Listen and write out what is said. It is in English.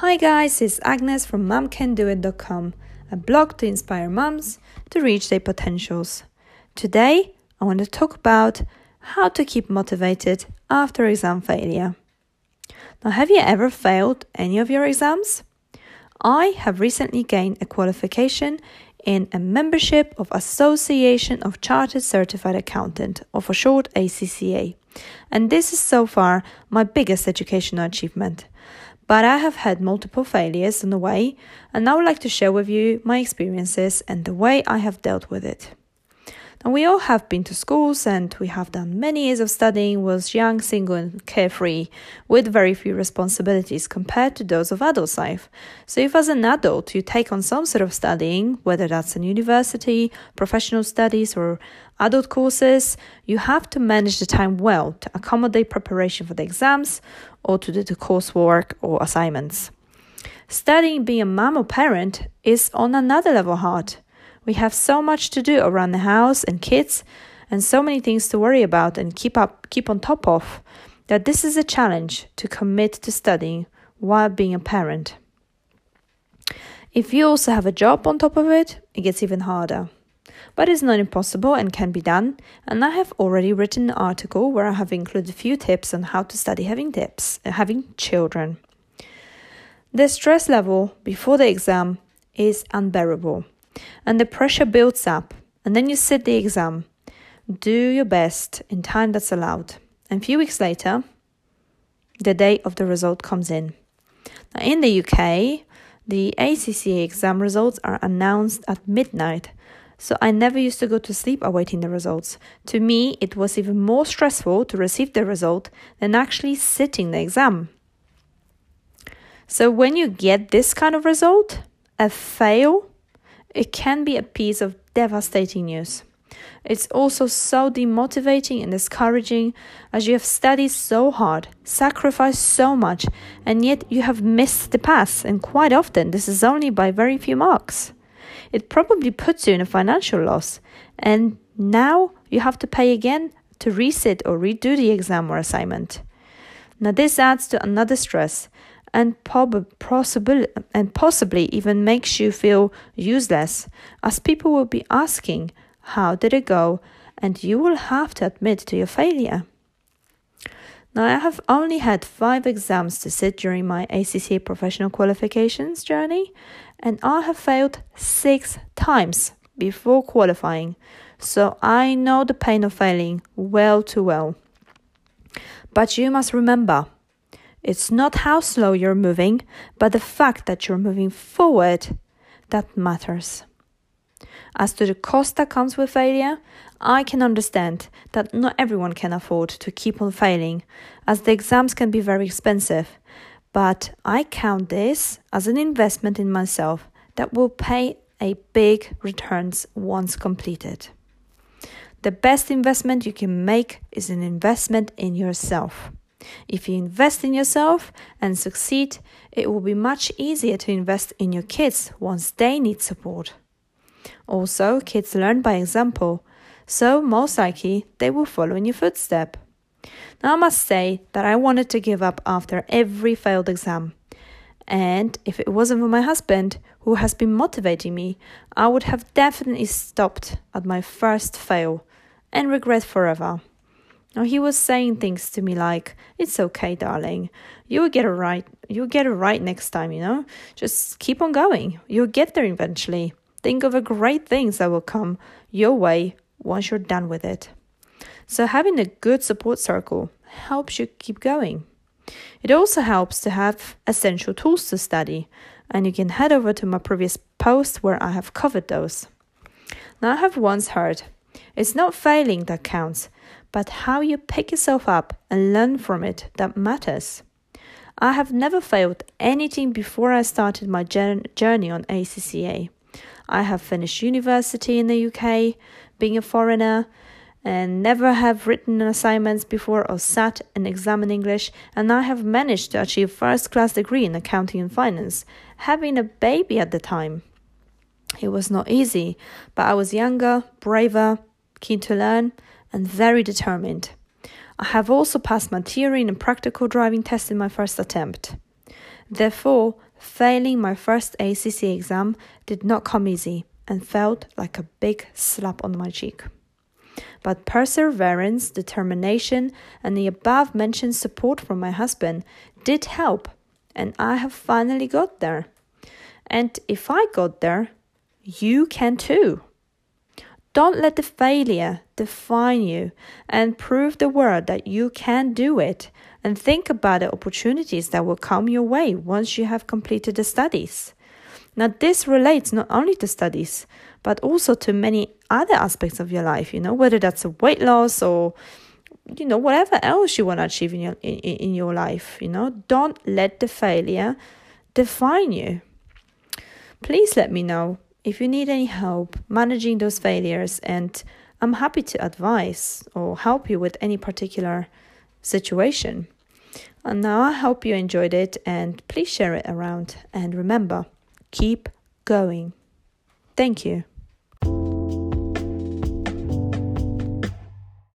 Hi guys, it's Agnes from mumcandoit.com, a blog to inspire mums to reach their potentials. Today, I want to talk about how to keep motivated after exam failure. Now, have you ever failed any of your exams? I have recently gained a qualification in a membership of Association of Chartered Certified Accountant, or for short ACCA. And this is so far my biggest educational achievement but I have had multiple failures on the way, and I would like to share with you my experiences and the way I have dealt with it. Now, we all have been to schools and we have done many years of studying, was young, single, and carefree, with very few responsibilities compared to those of adult life. So, if as an adult you take on some sort of studying, whether that's in university, professional studies, or adult courses, you have to manage the time well to accommodate preparation for the exams or to do the coursework or assignments. Studying being a mom or parent is on another level hard. We have so much to do around the house and kids and so many things to worry about and keep up keep on top of that this is a challenge to commit to studying while being a parent. If you also have a job on top of it, it gets even harder. But it's not impossible and can be done, and I have already written an article where I have included a few tips on how to study having tips, uh, having children. The stress level before the exam is unbearable, and the pressure builds up, and then you sit the exam. Do your best in time that's allowed. And a few weeks later, the day of the result comes in. Now, in the UK, the ACCA exam results are announced at midnight, so I never used to go to sleep awaiting the results. To me, it was even more stressful to receive the result than actually sitting the exam. So when you get this kind of result, a fail, it can be a piece of devastating news. It's also so demotivating and discouraging as you have studied so hard, sacrificed so much, and yet you have missed the pass, and quite often this is only by very few marks it probably puts you in a financial loss. And now you have to pay again to resit or redo the exam or assignment. Now, this adds to another stress and, prob- possibly, and possibly even makes you feel useless, as people will be asking, How did it go? and you will have to admit to your failure. Now, I have only had five exams to sit during my ACCA professional qualifications journey, and I have failed six times before qualifying, so I know the pain of failing well too well. But you must remember, it's not how slow you're moving, but the fact that you're moving forward that matters. As to the cost that comes with failure, I can understand that not everyone can afford to keep on failing, as the exams can be very expensive. But I count this as an investment in myself that will pay a big returns once completed. The best investment you can make is an investment in yourself. If you invest in yourself and succeed, it will be much easier to invest in your kids once they need support. Also, kids learn by example, so most likely they will follow in your footstep. Now, I must say that I wanted to give up after every failed exam. And if it wasn't for my husband, who has been motivating me, I would have definitely stopped at my first fail and regret forever. Now he was saying things to me like, "It's okay, darling. You'll get it right. You'll get it right next time. You know, just keep on going. You'll get there eventually." Think of the great things that will come your way once you're done with it. So, having a good support circle helps you keep going. It also helps to have essential tools to study, and you can head over to my previous post where I have covered those. Now, I have once heard it's not failing that counts, but how you pick yourself up and learn from it that matters. I have never failed anything before I started my journey on ACCA. I have finished university in the UK, being a foreigner, and never have written assignments before or sat an exam in English, and I have managed to achieve first class degree in accounting and finance, having a baby at the time. It was not easy, but I was younger, braver, keen to learn, and very determined. I have also passed my theory and practical driving test in my first attempt. Therefore, Failing my first ACCA exam did not come easy and felt like a big slap on my cheek. But perseverance, determination, and the above mentioned support from my husband did help, and I have finally got there. And if I got there, you can too. Don't let the failure define you and prove the world that you can do it. And think about the opportunities that will come your way once you have completed the studies. Now, this relates not only to studies, but also to many other aspects of your life, you know, whether that's a weight loss or, you know, whatever else you want to achieve in your, in, in your life, you know. Don't let the failure define you. Please let me know if you need any help managing those failures, and I'm happy to advise or help you with any particular situation. And now I hope you enjoyed it and please share it around. And remember, keep going. Thank you.